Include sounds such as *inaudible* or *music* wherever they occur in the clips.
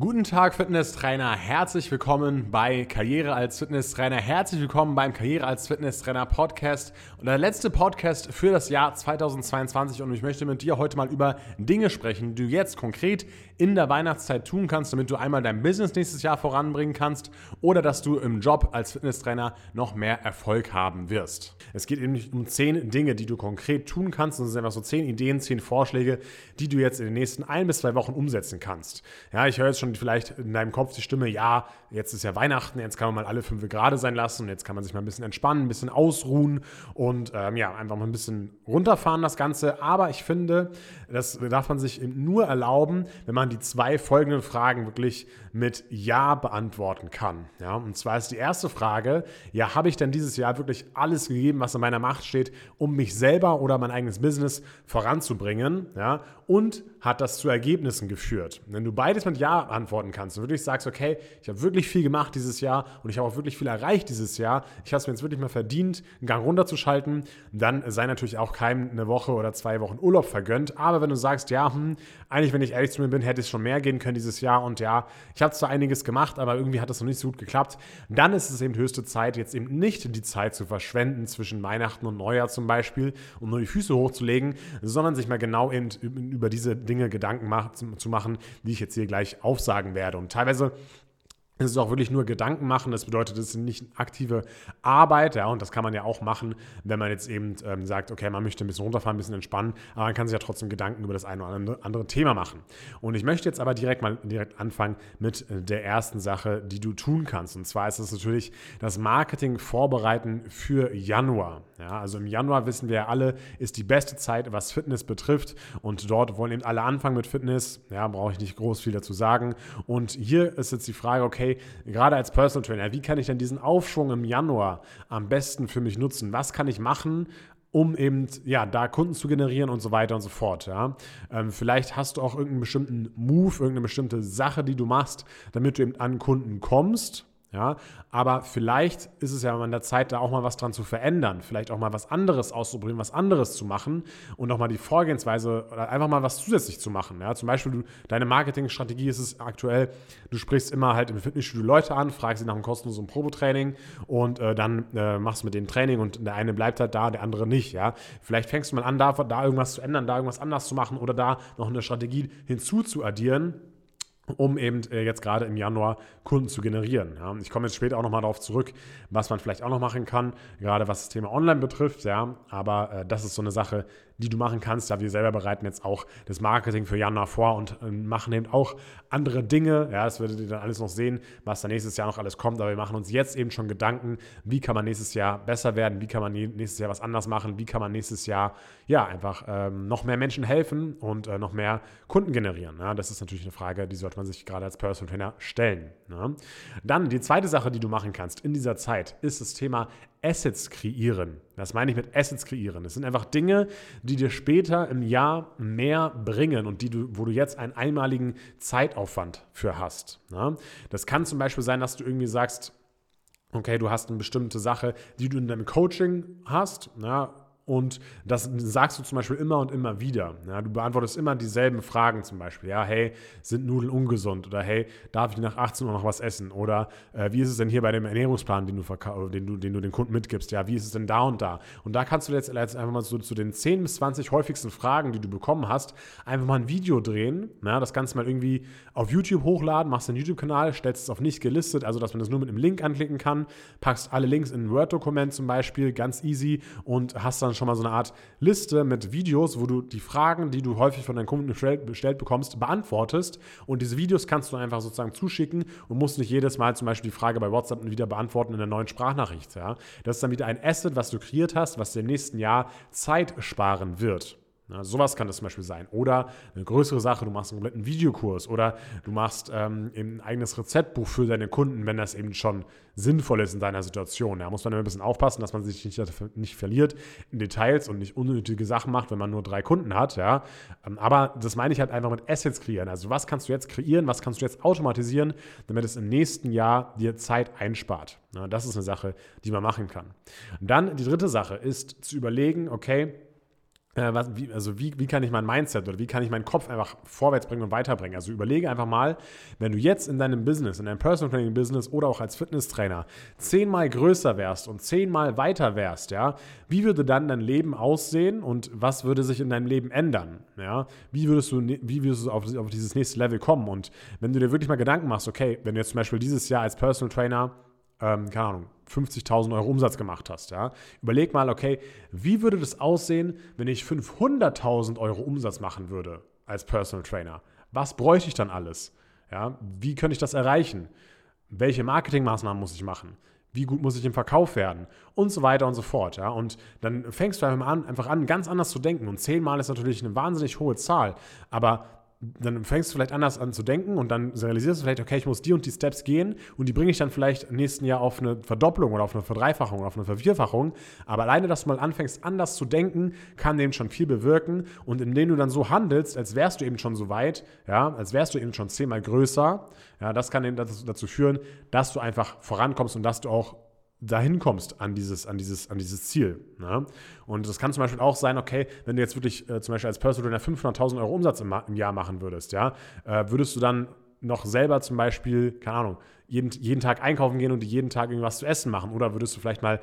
Guten Tag, Fitnesstrainer. Herzlich willkommen bei Karriere als Fitnesstrainer. Herzlich willkommen beim Karriere als Fitnesstrainer Podcast und der letzte Podcast für das Jahr 2022. Und ich möchte mit dir heute mal über Dinge sprechen, die du jetzt konkret in der Weihnachtszeit tun kannst, damit du einmal dein Business nächstes Jahr voranbringen kannst oder dass du im Job als Fitnesstrainer noch mehr Erfolg haben wirst. Es geht nicht um zehn Dinge, die du konkret tun kannst, sondern es sind einfach so zehn Ideen, zehn Vorschläge, die du jetzt in den nächsten ein bis zwei Wochen umsetzen kannst. Ja, ich höre jetzt schon vielleicht in deinem Kopf die Stimme, ja, jetzt ist ja Weihnachten, jetzt kann man mal alle fünf gerade sein lassen und jetzt kann man sich mal ein bisschen entspannen, ein bisschen ausruhen und ähm, ja, einfach mal ein bisschen runterfahren das Ganze. Aber ich finde, das darf man sich nur erlauben, wenn man die zwei folgenden Fragen wirklich mit Ja beantworten kann. Ja, und zwar ist die erste Frage, ja, habe ich denn dieses Jahr wirklich alles gegeben, was in meiner Macht steht, um mich selber oder mein eigenes Business voranzubringen? Ja, und hat das zu Ergebnissen geführt? Wenn du beides mit Ja antworten kannst und wirklich sagst, okay, ich habe wirklich viel gemacht dieses Jahr und ich habe auch wirklich viel erreicht dieses Jahr, ich habe es mir jetzt wirklich mal verdient, einen Gang runterzuschalten, dann sei natürlich auch keinem eine Woche oder zwei Wochen Urlaub vergönnt. Aber wenn du sagst, ja, hm, eigentlich, wenn ich ehrlich zu mir bin, hätte es schon mehr gehen können dieses Jahr und ja, ich habe zwar einiges gemacht, aber irgendwie hat das noch nicht so gut geklappt, dann ist es eben höchste Zeit, jetzt eben nicht die Zeit zu verschwenden zwischen Weihnachten und Neujahr zum Beispiel, um nur die Füße hochzulegen, sondern sich mal genau eben über diese Dinge Gedanken zu machen, die ich jetzt hier gleich aufsagen werde. Und teilweise es ist auch wirklich nur Gedanken machen. Das bedeutet, es ist nicht aktive Arbeit. Ja, und das kann man ja auch machen, wenn man jetzt eben ähm, sagt, okay, man möchte ein bisschen runterfahren, ein bisschen entspannen. Aber man kann sich ja trotzdem Gedanken über das eine oder andere Thema machen. Und ich möchte jetzt aber direkt mal direkt anfangen mit äh, der ersten Sache, die du tun kannst. Und zwar ist es natürlich das Marketing vorbereiten für Januar. Ja, also im Januar wissen wir ja alle, ist die beste Zeit, was Fitness betrifft. Und dort wollen eben alle anfangen mit Fitness. Ja, brauche ich nicht groß viel dazu sagen. Und hier ist jetzt die Frage, okay, okay, gerade als Personal Trainer, wie kann ich denn diesen Aufschwung im Januar am besten für mich nutzen? Was kann ich machen, um eben ja, da Kunden zu generieren und so weiter und so fort. Ja. Ähm, vielleicht hast du auch irgendeinen bestimmten Move, irgendeine bestimmte Sache, die du machst, damit du eben an Kunden kommst. Ja, aber vielleicht ist es ja an der Zeit, da auch mal was dran zu verändern, vielleicht auch mal was anderes auszuprobieren, was anderes zu machen und auch mal die Vorgehensweise oder einfach mal was zusätzlich zu machen. Ja, zum Beispiel, du, deine Marketingstrategie ist es aktuell, du sprichst immer halt im Fitnessstudio Leute an, fragst sie nach einem kostenlosen Probetraining und äh, dann äh, machst du mit denen Training und der eine bleibt halt da, der andere nicht. Ja, vielleicht fängst du mal an, da, da irgendwas zu ändern, da irgendwas anders zu machen oder da noch eine Strategie hinzuzuaddieren um eben äh, jetzt gerade im Januar Kunden zu generieren. Ja. Ich komme jetzt später auch nochmal darauf zurück, was man vielleicht auch noch machen kann, gerade was das Thema Online betrifft. Ja. Aber äh, das ist so eine Sache, die du machen kannst. Ja, wir selber bereiten jetzt auch das Marketing für Januar vor und äh, machen eben auch andere Dinge. Ja, das werdet ihr dann alles noch sehen, was da nächstes Jahr noch alles kommt. Aber wir machen uns jetzt eben schon Gedanken, wie kann man nächstes Jahr besser werden, wie kann man nächstes Jahr was anders machen, wie kann man nächstes Jahr ja einfach ähm, noch mehr Menschen helfen und äh, noch mehr Kunden generieren. Ja, das ist natürlich eine Frage, die sollte man sich gerade als Personal Trainer stellen. Ja. Dann die zweite Sache, die du machen kannst in dieser Zeit, ist das Thema Assets kreieren. Das meine ich mit Assets kreieren. Das sind einfach Dinge, die dir später im Jahr mehr bringen und die du, wo du jetzt einen einmaligen Zeitaufwand für hast. Ja? Das kann zum Beispiel sein, dass du irgendwie sagst, okay, du hast eine bestimmte Sache, die du in deinem Coaching hast. Ja? Und das sagst du zum Beispiel immer und immer wieder. Ja, du beantwortest immer dieselben Fragen zum Beispiel. Ja, hey, sind Nudeln ungesund? Oder hey, darf ich nach 18 Uhr noch was essen? Oder äh, wie ist es denn hier bei dem Ernährungsplan, den du, den, du, den du den Kunden mitgibst? Ja, wie ist es denn da und da? Und da kannst du jetzt einfach mal so zu den 10 bis 20 häufigsten Fragen, die du bekommen hast, einfach mal ein Video drehen. Ja, das Ganze mal irgendwie auf YouTube hochladen, machst einen YouTube-Kanal, stellst es auf nicht gelistet, also dass man das nur mit einem Link anklicken kann, packst alle Links in ein Word-Dokument zum Beispiel, ganz easy und hast dann schon mal so eine Art Liste mit Videos, wo du die Fragen, die du häufig von deinen Kunden bestellt bekommst, beantwortest. Und diese Videos kannst du einfach sozusagen zuschicken und musst nicht jedes Mal zum Beispiel die Frage bei WhatsApp wieder beantworten in der neuen Sprachnachricht. Ja? Das ist dann wieder ein Asset, was du kreiert hast, was dir im nächsten Jahr Zeit sparen wird. Ja, sowas kann das zum Beispiel sein. Oder eine größere Sache, du machst einen kompletten Videokurs oder du machst ähm, ein eigenes Rezeptbuch für deine Kunden, wenn das eben schon sinnvoll ist in deiner Situation. Da muss man immer ein bisschen aufpassen, dass man sich nicht, nicht verliert in Details und nicht unnötige Sachen macht, wenn man nur drei Kunden hat. Ja? Ähm, aber das meine ich halt einfach mit Assets kreieren. Also was kannst du jetzt kreieren, was kannst du jetzt automatisieren, damit es im nächsten Jahr dir Zeit einspart. Ja, das ist eine Sache, die man machen kann. Und dann die dritte Sache ist zu überlegen, okay, äh, was, wie, also wie, wie kann ich mein Mindset oder wie kann ich meinen Kopf einfach vorwärts bringen und weiterbringen? Also überlege einfach mal, wenn du jetzt in deinem Business, in deinem Personal Training Business oder auch als Fitnesstrainer zehnmal größer wärst und zehnmal weiter wärst, ja, wie würde dann dein Leben aussehen und was würde sich in deinem Leben ändern? Ja? Wie würdest du, wie würdest du auf, auf dieses nächste Level kommen? Und wenn du dir wirklich mal Gedanken machst, okay, wenn du jetzt zum Beispiel dieses Jahr als Personal Trainer ähm, keine Ahnung, 50.000 Euro Umsatz gemacht hast, ja, überleg mal, okay, wie würde das aussehen, wenn ich 500.000 Euro Umsatz machen würde als Personal Trainer? Was bräuchte ich dann alles? Ja, wie könnte ich das erreichen? Welche Marketingmaßnahmen muss ich machen? Wie gut muss ich im Verkauf werden? Und so weiter und so fort. Ja? Und dann fängst du einfach an, einfach an, ganz anders zu denken. Und zehnmal ist natürlich eine wahnsinnig hohe Zahl. Aber dann fängst du vielleicht anders an zu denken und dann realisierst du vielleicht, okay, ich muss die und die Steps gehen und die bringe ich dann vielleicht im nächsten Jahr auf eine Verdopplung oder auf eine Verdreifachung oder auf eine Vervierfachung. Aber alleine, dass du mal anfängst, anders zu denken, kann dem schon viel bewirken. Und indem du dann so handelst, als wärst du eben schon so weit, ja, als wärst du eben schon zehnmal größer, ja, das kann eben dazu führen, dass du einfach vorankommst und dass du auch dahin kommst an dieses, an dieses, an dieses Ziel. Ne? Und das kann zum Beispiel auch sein, okay, wenn du jetzt wirklich äh, zum Beispiel als Personal Trainer 500.000 Euro Umsatz im, im, Jahr machen würdest, ja, äh, würdest du dann noch selber zum Beispiel, keine Ahnung, jeden, jeden Tag einkaufen gehen und jeden Tag irgendwas zu essen machen? Oder würdest du vielleicht mal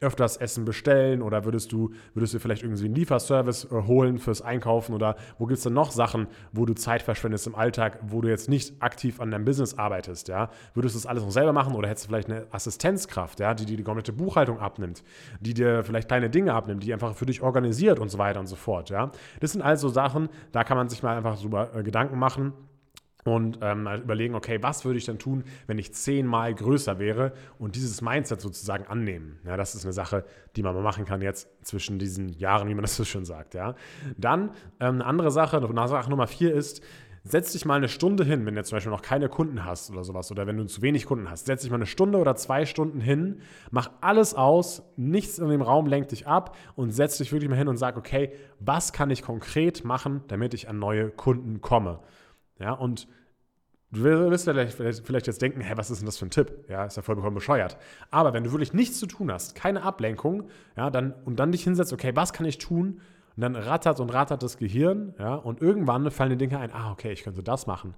öfters Essen bestellen oder würdest du, würdest du vielleicht irgendwie einen Lieferservice äh, holen fürs Einkaufen oder wo gibt es denn noch Sachen, wo du Zeit verschwendest im Alltag, wo du jetzt nicht aktiv an deinem Business arbeitest, ja? Würdest du das alles noch selber machen oder hättest du vielleicht eine Assistenzkraft, ja, die dir die komplette Buchhaltung abnimmt, die dir vielleicht kleine Dinge abnimmt, die einfach für dich organisiert und so weiter und so fort, ja? Das sind also Sachen, da kann man sich mal einfach drüber äh, Gedanken machen und ähm, überlegen, okay, was würde ich denn tun, wenn ich zehnmal größer wäre und dieses Mindset sozusagen annehmen. Ja, das ist eine Sache, die man mal machen kann jetzt zwischen diesen Jahren, wie man *laughs* das so schön sagt. Ja. Dann ähm, eine andere Sache, Sache Nummer vier ist, setz dich mal eine Stunde hin, wenn du zum Beispiel noch keine Kunden hast oder sowas oder wenn du zu wenig Kunden hast, setz dich mal eine Stunde oder zwei Stunden hin, mach alles aus, nichts in dem Raum lenkt dich ab und setz dich wirklich mal hin und sag, okay, was kann ich konkret machen, damit ich an neue Kunden komme? Ja, und du wirst vielleicht, vielleicht jetzt denken, hä, was ist denn das für ein Tipp? Ja, ist ja vollkommen bescheuert. Aber wenn du wirklich nichts zu tun hast, keine Ablenkung, ja, dann, und dann dich hinsetzt, okay, was kann ich tun, und dann rattert und rattert das Gehirn, ja, und irgendwann fallen die Dinge ein, ah, okay, ich könnte das machen.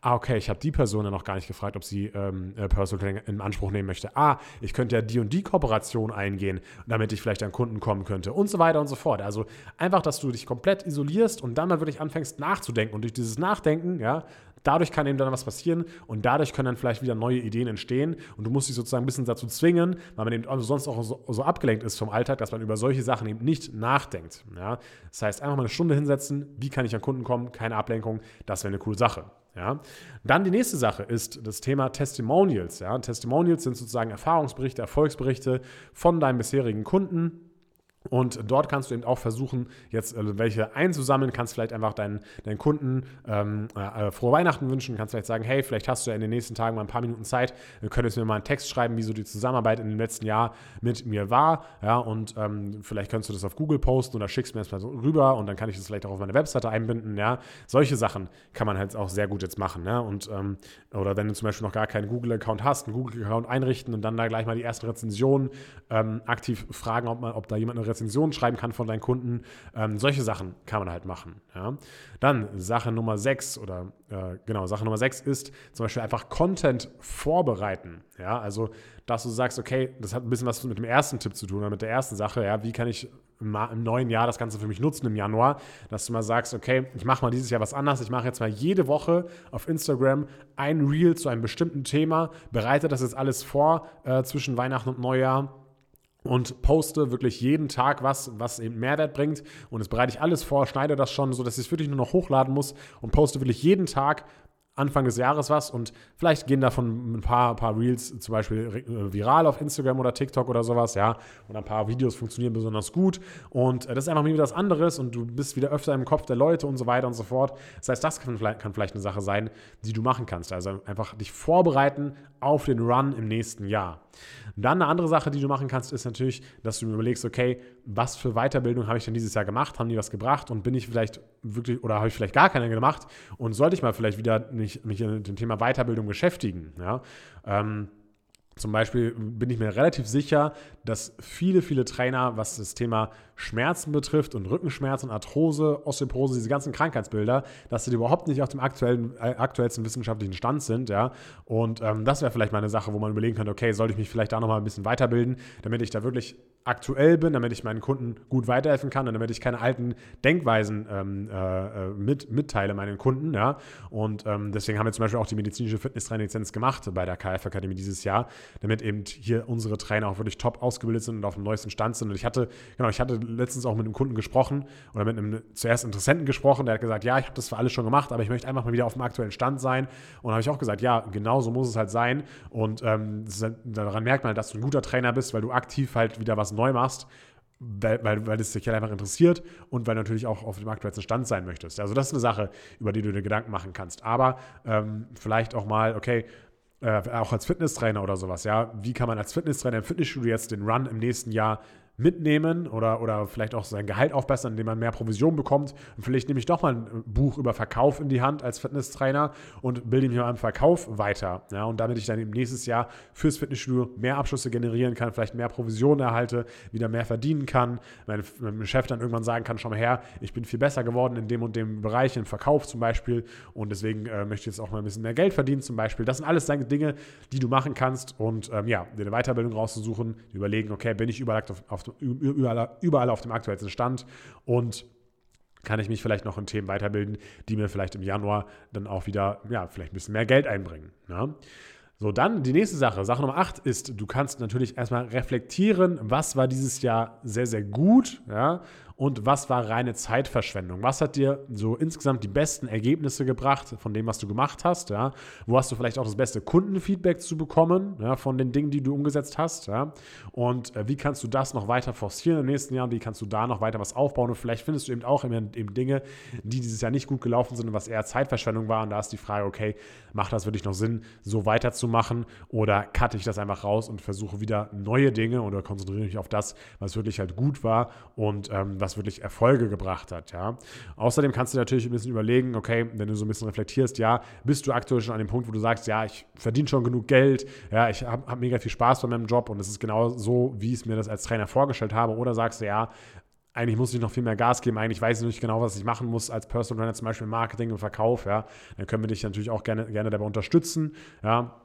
Ah, okay, ich habe die Person ja noch gar nicht gefragt, ob sie ähm, äh, Personal Training in Anspruch nehmen möchte. Ah, ich könnte ja die und die Kooperation eingehen, damit ich vielleicht an Kunden kommen könnte und so weiter und so fort. Also einfach, dass du dich komplett isolierst und dann mal wirklich anfängst nachzudenken und durch dieses Nachdenken, ja, Dadurch kann eben dann was passieren und dadurch können dann vielleicht wieder neue Ideen entstehen und du musst dich sozusagen ein bisschen dazu zwingen, weil man eben sonst auch so, so abgelenkt ist vom Alltag, dass man über solche Sachen eben nicht nachdenkt. Ja? Das heißt, einfach mal eine Stunde hinsetzen, wie kann ich an Kunden kommen, keine Ablenkung, das wäre eine coole Sache. Ja. Dann die nächste Sache ist das Thema Testimonials. Ja. Testimonials sind sozusagen Erfahrungsberichte, Erfolgsberichte von deinen bisherigen Kunden und dort kannst du eben auch versuchen, jetzt äh, welche einzusammeln, kannst vielleicht einfach deinen, deinen Kunden ähm, äh, frohe Weihnachten wünschen, kannst vielleicht sagen, hey, vielleicht hast du ja in den nächsten Tagen mal ein paar Minuten Zeit, du könntest mir mal einen Text schreiben, wie so die Zusammenarbeit in dem letzten Jahr mit mir war, ja, und ähm, vielleicht könntest du das auf Google posten oder schickst mir das mal so rüber und dann kann ich das vielleicht auch auf meine Webseite einbinden, ja, solche Sachen kann man halt auch sehr gut jetzt machen, ja, und ähm, oder wenn du zum Beispiel noch gar keinen Google-Account hast, einen Google-Account einrichten und dann da gleich mal die erste Rezension ähm, aktiv fragen, ob, man, ob da jemand eine Rezension schreiben kann von deinen Kunden. Ähm, solche Sachen kann man halt machen. Ja. Dann Sache Nummer 6 oder äh, genau, Sache Nummer 6 ist zum Beispiel einfach Content vorbereiten. Ja, also dass du sagst, okay, das hat ein bisschen was mit dem ersten Tipp zu tun oder mit der ersten Sache, ja, wie kann ich im, neuen Jahr das Ganze für mich nutzen im Januar, dass du mal sagst, okay, ich mache mal dieses Jahr was anderes, ich mache jetzt mal jede Woche auf Instagram ein Reel zu einem bestimmten Thema, bereite das jetzt alles vor äh, zwischen Weihnachten und Neujahr und poste wirklich jeden Tag was, was eben Mehrwert bringt. Und das bereite ich alles vor, schneide das schon, so dass ich es wirklich nur noch hochladen muss und poste wirklich jeden Tag Anfang des Jahres was und vielleicht gehen davon ein paar, ein paar Reels zum Beispiel äh, viral auf Instagram oder TikTok oder sowas, ja. Und ein paar Videos funktionieren besonders gut. Und äh, das ist einfach wieder was anderes und du bist wieder öfter im Kopf der Leute und so weiter und so fort. Das heißt, das kann vielleicht, kann vielleicht eine Sache sein, die du machen kannst. Also einfach dich vorbereiten auf den Run im nächsten Jahr. Dann eine andere Sache, die du machen kannst, ist natürlich, dass du überlegst, okay, was für Weiterbildung habe ich denn dieses Jahr gemacht? Haben die was gebracht? Und bin ich vielleicht wirklich, oder habe ich vielleicht gar keine gemacht? Und sollte ich mal vielleicht wieder mich, mich mit dem Thema Weiterbildung beschäftigen? Ja? Ähm, Zum Beispiel bin ich mir relativ sicher, dass viele, viele Trainer, was das Thema Schmerzen betrifft und Rückenschmerzen, Arthrose, Osteoporose, diese ganzen Krankheitsbilder, dass sie überhaupt nicht auf dem aktuellen, äh, aktuellsten wissenschaftlichen Stand sind. Ja? Und ähm, das wäre vielleicht mal eine Sache, wo man überlegen könnte, okay, sollte ich mich vielleicht da nochmal ein bisschen weiterbilden, damit ich da wirklich aktuell bin, damit ich meinen Kunden gut weiterhelfen kann und damit ich keine alten Denkweisen ähm, äh, äh mit, mitteile meinen Kunden. Ja? Und ähm, deswegen haben wir zum Beispiel auch die medizinische Fitnesstrainer-Lizenz gemacht bei der KF Akademie dieses Jahr, damit eben hier unsere Trainer auch wirklich top ausgebildet sind und auf dem neuesten Stand sind. Und ich hatte, genau, ich hatte letztens auch mit einem Kunden gesprochen oder mit einem zuerst Interessenten gesprochen, der hat gesagt, ja, ich habe das für alles schon gemacht, aber ich möchte einfach mal wieder auf dem aktuellen Stand sein. Und habe ich auch gesagt, ja, genau so muss es halt sein. Und ähm, halt, daran merkt man, dass du ein guter Trainer bist, weil du aktiv halt wieder was neu machst weil, weil, weil es dich halt einfach interessiert und weil du natürlich auch auf dem aktuellsten Stand sein möchtest. Also das ist eine Sache, über die du dir Gedanken machen kannst. Aber ähm, vielleicht auch mal, okay, äh, auch als Fitnesstrainer oder sowas, ja, wie kann man als Fitnesstrainer im Fitnessstudio jetzt den Run im nächsten Jahr mitnehmen oder, oder vielleicht auch sein Gehalt aufbessern, indem man mehr Provision bekommt. Und vielleicht nehme ich doch mal ein Buch über Verkauf in die Hand als Fitnesstrainer und bilde mich mal im Verkauf weiter. Ja, und damit ich dann im nächsten Jahr fürs Fitnessstudio mehr Abschlüsse generieren kann, vielleicht mehr Provision erhalte, wieder mehr verdienen kann, mein, mein Chef dann irgendwann sagen kann, schau mal her, ich bin viel besser geworden in dem und dem Bereich, im Verkauf zum Beispiel und deswegen äh, möchte ich jetzt auch mal ein bisschen mehr Geld verdienen zum Beispiel. Das sind alles Dinge, die du machen kannst und ähm, ja, dir eine Weiterbildung rauszusuchen, überlegen, okay, bin ich überall auf, auf überall, überall auf dem aktuellsten Stand und kann ich mich vielleicht noch in Themen weiterbilden, die mir vielleicht im Januar dann auch wieder, ja, vielleicht ein bisschen mehr Geld einbringen. Ja? So, dann die nächste Sache. Sache Nummer 8 ist, du kannst natürlich erstmal reflektieren, was war dieses Jahr sehr, sehr gut, ja, und was war reine Zeitverschwendung? Was hat dir so insgesamt die besten Ergebnisse gebracht von dem, was du gemacht hast? Ja? Wo hast du vielleicht auch das beste Kundenfeedback zu bekommen ja, von den Dingen, die du umgesetzt hast? Ja? Und äh, wie kannst du das noch weiter forcieren im nächsten Jahr? Wie kannst du da noch weiter was aufbauen? Und vielleicht findest du eben auch eben, eben Dinge, die dieses Jahr nicht gut gelaufen sind und was eher Zeitverschwendung war. Und da ist die Frage, okay, macht das wirklich noch Sinn, so weiterzumachen? Oder cutte ich das einfach raus und versuche wieder neue Dinge oder konzentriere mich auf das, was wirklich halt gut war und ähm, was was wirklich Erfolge gebracht hat. Ja. Außerdem kannst du natürlich ein bisschen überlegen, okay, wenn du so ein bisschen reflektierst, ja, bist du aktuell schon an dem Punkt, wo du sagst, ja, ich verdiene schon genug Geld, ja, ich habe hab mega viel Spaß bei meinem Job und es ist genau so, wie ich es mir das als Trainer vorgestellt habe. Oder sagst du, ja, eigentlich muss ich noch viel mehr Gas geben, eigentlich weiß ich nicht genau, was ich machen muss als Personal Trainer, zum Beispiel Marketing und Verkauf, ja, dann können wir dich natürlich auch gerne, gerne dabei unterstützen, ja,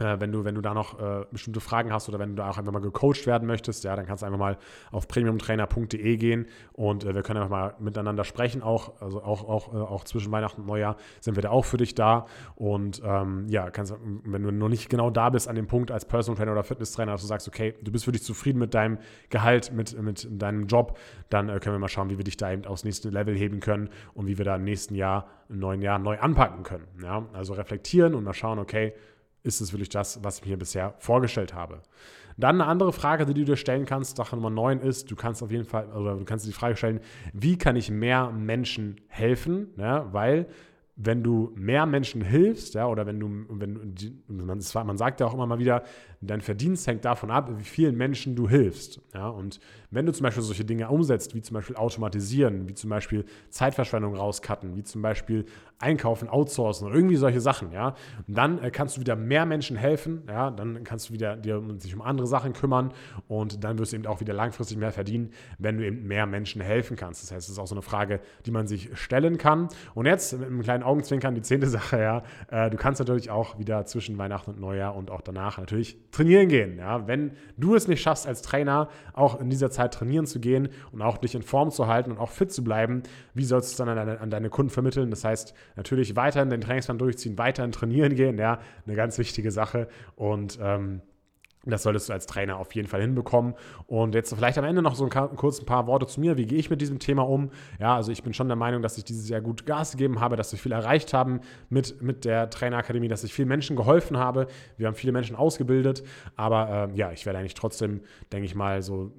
äh, wenn, du, wenn du da noch äh, bestimmte Fragen hast oder wenn du da auch einfach mal gecoacht werden möchtest, ja, dann kannst du einfach mal auf premiumtrainer.de gehen und äh, wir können einfach mal miteinander sprechen. Auch, also auch, auch, äh, auch zwischen Weihnachten und Neujahr sind wir da auch für dich da. Und ähm, ja, kannst, wenn du noch nicht genau da bist an dem Punkt als Personal Trainer oder Fitnesstrainer, dass du sagst, okay, du bist wirklich zufrieden mit deinem Gehalt, mit, mit deinem Job, dann äh, können wir mal schauen, wie wir dich da eben aufs nächste Level heben können und wie wir da im nächsten Jahr, im neuen Jahr neu anpacken können. Ja? Also reflektieren und mal schauen, okay, ist es wirklich das, was ich mir bisher vorgestellt habe. Dann eine andere Frage, die du dir stellen kannst, Sache Nummer 9 ist, du kannst auf jeden Fall, oder du kannst dir die Frage stellen, wie kann ich mehr Menschen helfen? Ja, weil wenn du mehr Menschen hilfst, ja, oder wenn du, wenn man, man sagt ja auch immer mal wieder, dein Verdienst hängt davon ab, wie vielen Menschen du hilfst. Ja, und wenn du zum Beispiel solche Dinge umsetzt, wie zum Beispiel automatisieren, wie zum Beispiel Zeitverschwendung rauscutten, wie zum Beispiel einkaufen, outsourcen oder irgendwie solche Sachen, ja, dann äh, kannst du wieder mehr Menschen helfen, ja, dann kannst du wieder dir sich um andere Sachen kümmern und dann wirst du eben auch wieder langfristig mehr verdienen, wenn du eben mehr Menschen helfen kannst. Das heißt, es ist auch so eine Frage, die man sich stellen kann. Und jetzt mit einem kleinen Augenzwinkern die zehnte *laughs* Sache, ja, äh, du kannst natürlich auch wieder zwischen Weihnachten und Neujahr und auch danach natürlich trainieren gehen, ja, wenn du es nicht schaffst als Trainer auch in dieser Zeit trainieren zu gehen und auch dich in Form zu halten und auch fit zu bleiben, wie sollst du es dann an deine, an deine Kunden vermitteln? Das heißt, natürlich weiterhin den Trainingsplan durchziehen, weiterhin trainieren gehen, ja, eine ganz wichtige Sache. Und ähm, das solltest du als Trainer auf jeden Fall hinbekommen. Und jetzt vielleicht am Ende noch so ein, kurz ein paar Worte zu mir. Wie gehe ich mit diesem Thema um? Ja, also ich bin schon der Meinung, dass ich dieses Jahr gut Gas gegeben habe, dass wir viel erreicht haben mit, mit der Trainerakademie, dass ich vielen Menschen geholfen habe. Wir haben viele Menschen ausgebildet. Aber äh, ja, ich werde eigentlich trotzdem, denke ich mal, so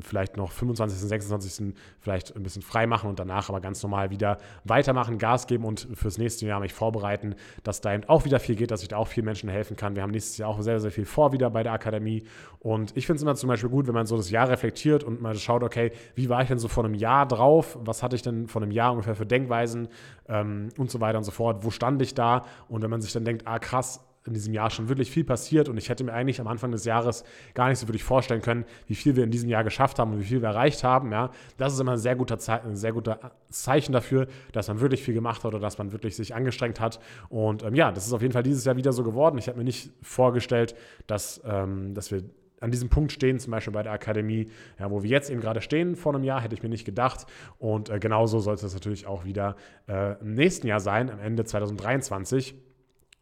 vielleicht noch 25., 26. vielleicht ein bisschen frei machen und danach aber ganz normal wieder weitermachen, Gas geben und fürs nächste Jahr mich vorbereiten, dass da eben auch wieder viel geht, dass ich da auch vielen Menschen helfen kann. Wir haben nächstes Jahr auch sehr, sehr viel vor wieder bei der Akademie. Und ich finde es immer zum Beispiel gut, wenn man so das Jahr reflektiert und mal schaut, okay, wie war ich denn so vor einem Jahr drauf? Was hatte ich denn vor einem Jahr ungefähr für Denkweisen ähm, und so weiter und so fort? Wo stand ich da? Und wenn man sich dann denkt, ah krass, in diesem Jahr schon wirklich viel passiert und ich hätte mir eigentlich am Anfang des Jahres gar nicht so wirklich vorstellen können, wie viel wir in diesem Jahr geschafft haben und wie viel wir erreicht haben. Ja, das ist immer ein sehr guter, Ze ein sehr guter Zeichen dafür, dass man wirklich viel gemacht hat oder dass man wirklich sich angestrengt hat. Und ähm, ja, das ist auf jeden Fall dieses Jahr wieder so geworden. Ich habe mir nicht vorgestellt, dass, ähm, dass wir an diesem Punkt stehen, zum Beispiel bei der Akademie, ja, wo wir jetzt eben gerade stehen vor einem Jahr, hätte ich mir nicht gedacht. Und äh, genauso sollte es natürlich auch wieder äh, im nächsten Jahr sein, am Ende 2023.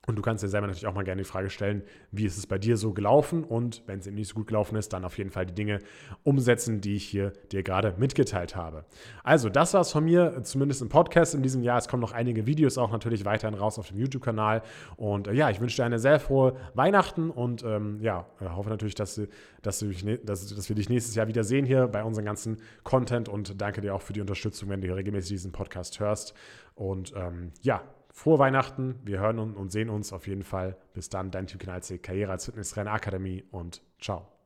Und du kannst dir selber natürlich auch mal gerne die Frage stellen, wie ist es bei dir so gelaufen? Und wenn es eben nicht so gut gelaufen ist, dann auf jeden Fall die Dinge umsetzen, die ich hier dir gerade mitgeteilt habe. Also, das war es von mir, zumindest im Podcast in diesem Jahr. Es kommen noch einige Videos auch natürlich weiterhin raus auf dem YouTube-Kanal. Und äh, ja, ich wünsche dir eine sehr frohe Weihnachten und ähm, ja, äh, hoffe natürlich, dass, dass, du, dass, dass wir dich nächstes Jahr wieder sehen hier bei unserem ganzen Content und danke dir auch für die Unterstützung, wenn du hier regelmäßig diesen Podcast hörst. Und ähm, ja, frohe Weihnachten. Wir hören und sehen uns auf jeden Fall. Bis dann, dein Kanal C, Karriere als Fitnesstrainer Akademie und ciao.